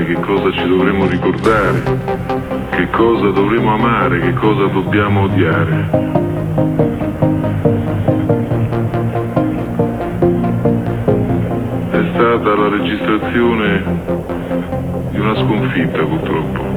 fare, che cosa ci dovremmo ricordare, che cosa dovremmo amare, che cosa dobbiamo odiare. È stata la registrazione di una sconfitta purtroppo.